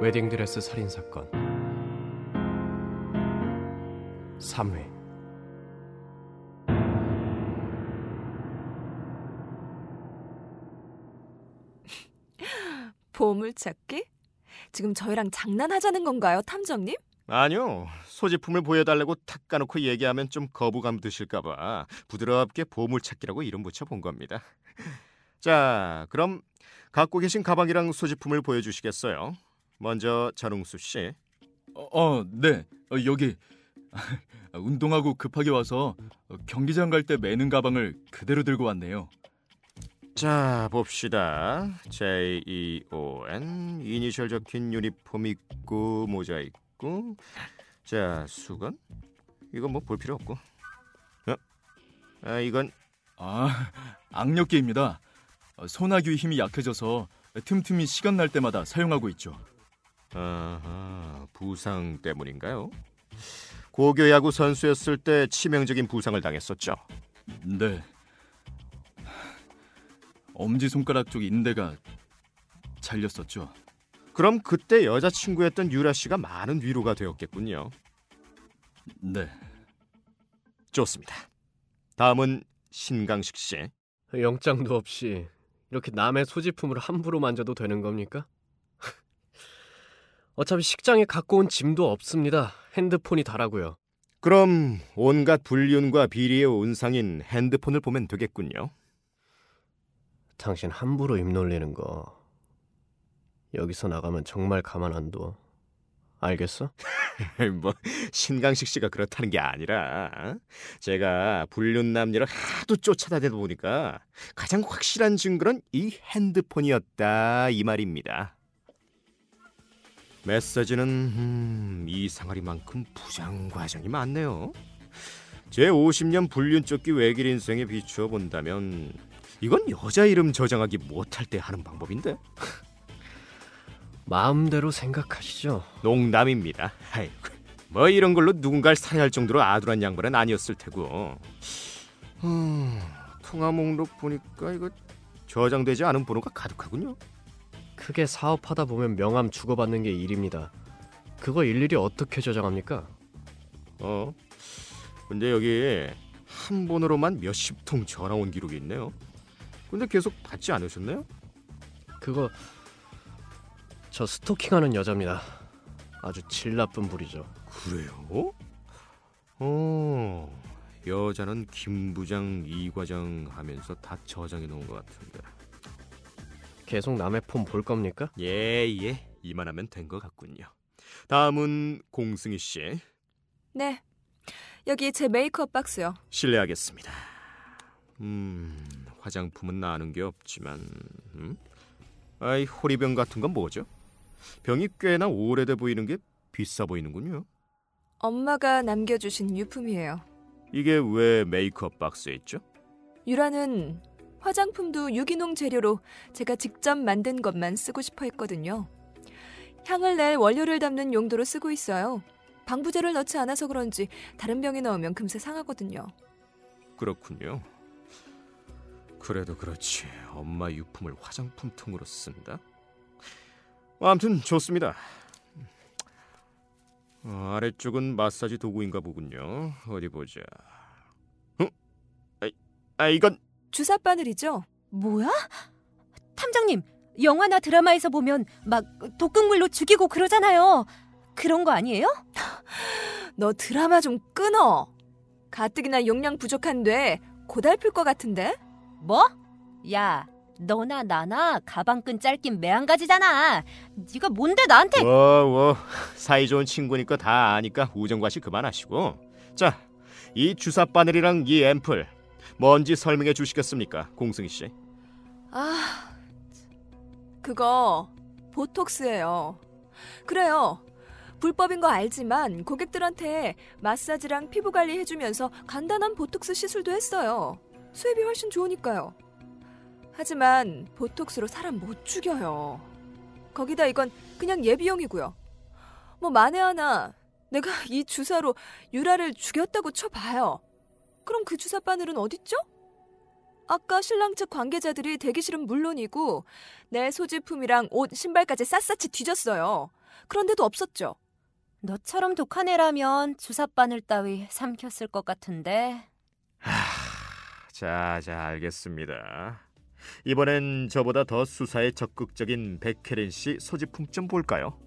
웨딩드레스 살인 사건 3회 보물찾기? 지금 저희랑 장난하자는 건가요, 탐정님? 아니요. 소지품을 보여달라고 탁 까놓고 얘기하면 좀 거부감 드실까봐 부드럽게 보물찾기라고 이름 붙여본 겁니다. 자, 그럼 갖고 계신 가방이랑 소지품을 보여주시겠어요? 먼저 전웅수 씨. 어, 어, 네. 어, 여기 운동하고 급하게 와서 경기장 갈 때 매는 가방을 그대로 들고 왔네요. 자, 봅시다. J E O N 이니셜 적힌 유니폼 입고 모자 있고. 자, 수건. 이건 뭐 볼 필요 없고. 어? 아, 이건 아, 악력계입니다. 어, 소나귀 힘이 약해져서 틈틈이 시간 날 때마다 사용하고 있죠. 아하, 부상 때문인가요? 고교 야구 선수였을 때 치명적인 부상을 당했었죠. 네. 엄지 손가락 쪽 인대가 잘렸었죠. 그럼 그때 여자친구였던 유라 씨가 많은 위로가 되었겠군요. 네. 좋습니다. 다음은 신강식 씨. 영장도 없이 이렇게 남의 소지품을 함부로 만져도 되는 겁니까? 어차피 식장에 갖고 온 짐도 없습니다. 핸드폰이 다라고요. 그럼 온갖 불륜과 비리의 온상인 핸드폰을 보면 되겠군요. 당신 함부로 입 놀리는 거 여기서 나가면 정말 가만 안 둬. 알겠어? 뭐 신강식 씨가 그렇다는 게 아니라 제가 불륜 남녀를 하도 쫓아다니다 보니까 가장 확실한 증거는 이 핸드폰이었다 이 말입니다. 메시지는 음, 이상하리만큼 부장 과정이 많네요. 제 50년 불륜 쫓기 외길 인생에 비추어 본다면 이건 여자 이름 저장하기 못할 때 하는 방법인데 마음대로 생각하시죠. 농담입니다. 아이고, 뭐 이런 걸로 누군가를 살해할 정도로 아둔한 양반은 아니었을 테고. 음, 통화 목록 보니까 이거 저장되지 않은 번호가 가득하군요. 크게 사업하다 보면 명함 주고받는 게 일입니다. 그거 일일이 어떻게 저장합니까? 어. 근데 여기 한 번호로만 몇십 통 전화 온 기록이 있네요. 근데 계속 받지 않으셨나요? 그거 저 스토킹하는 여자입니다. 아주 질 나쁜 부리죠. 그래요? 어. 여자는 김 부장, 이 과장 하면서 다 저장해 놓은 것 같은데. 계속 남의 폰볼 겁니까? 예, 예. 이만하면 된 것 같군요. 다음은 공승희 씨. 네. 여기 제 메이크업 박스요. 실례하겠습니다. 음, 화장품은 나는 게 없지만, 음? 아이 호리병 같은 건 뭐죠? 병이 꽤나 오래돼 보이는 게 비싸 보이는군요. 엄마가 남겨주신 유품이에요. 이게 왜 메이크업 박스에 있죠? 유라는 화장품도 유기농 재료로 제가 직접 만든 것만 쓰고 싶어 했거든요. 향을 낼 원료를 담는 용도로 쓰고 있어요. 방부제를 넣지 않아서 그런지 다른 병에 넣으면 금세 상하거든요. 그렇군요. 그래도 그렇지 엄마 유품을 화장품 통으로 쓴다. 아무튼 좋습니다. 어, 아래쪽은 마사지 도구인가 보군요. 어디 보자. 어? 아, 아 이건 주사 바늘이죠? 뭐야? 탐정님, 영화나 드라마에서 보면 막 독극물로 죽이고 그러잖아요. 그런 거 아니에요? 너 드라마 좀 끊어. 가뜩이나 용량 부족한데 고달플 것 같은데? 뭐? 야, 너나 나나 가방끈 짧긴 매한가지잖아. 네가 뭔데 나한테? 워워 사이 좋은 친구니까 다 아니까 우정과시 그만하시고 자 이 주사 바늘이랑 이 앰플 뭔지 설명해 주시겠습니까 공승희 씨? 아, 그거 보톡스예요. 그래요. 불법인 거 알지만 고객들한테 마사지랑 피부 관리 해주면서 간단한 보톡스 시술도 했어요. 수입이 훨씬 좋으니까요. 하지만 보톡스로 사람 못 죽여요. 거기다 이건 그냥 예비용이고요. 뭐 만에 하나 내가 이 주사로 유라를 죽였다고 쳐봐요. 그럼 그 주사 바늘은 어딨죠? 아까 신랑 측 관계자들이 대기실은 물론이고 내 소지품이랑 옷, 신발까지 샅샅이 뒤졌어요. 그런데도 없었죠. 너처럼 독한 애라면 주사바늘 따위 삼켰을 것 같은데. 자, 자, 알겠습니다. 이번엔 저보다 더 수사에 적극적인 백혜린 씨 소지품 좀 볼까요?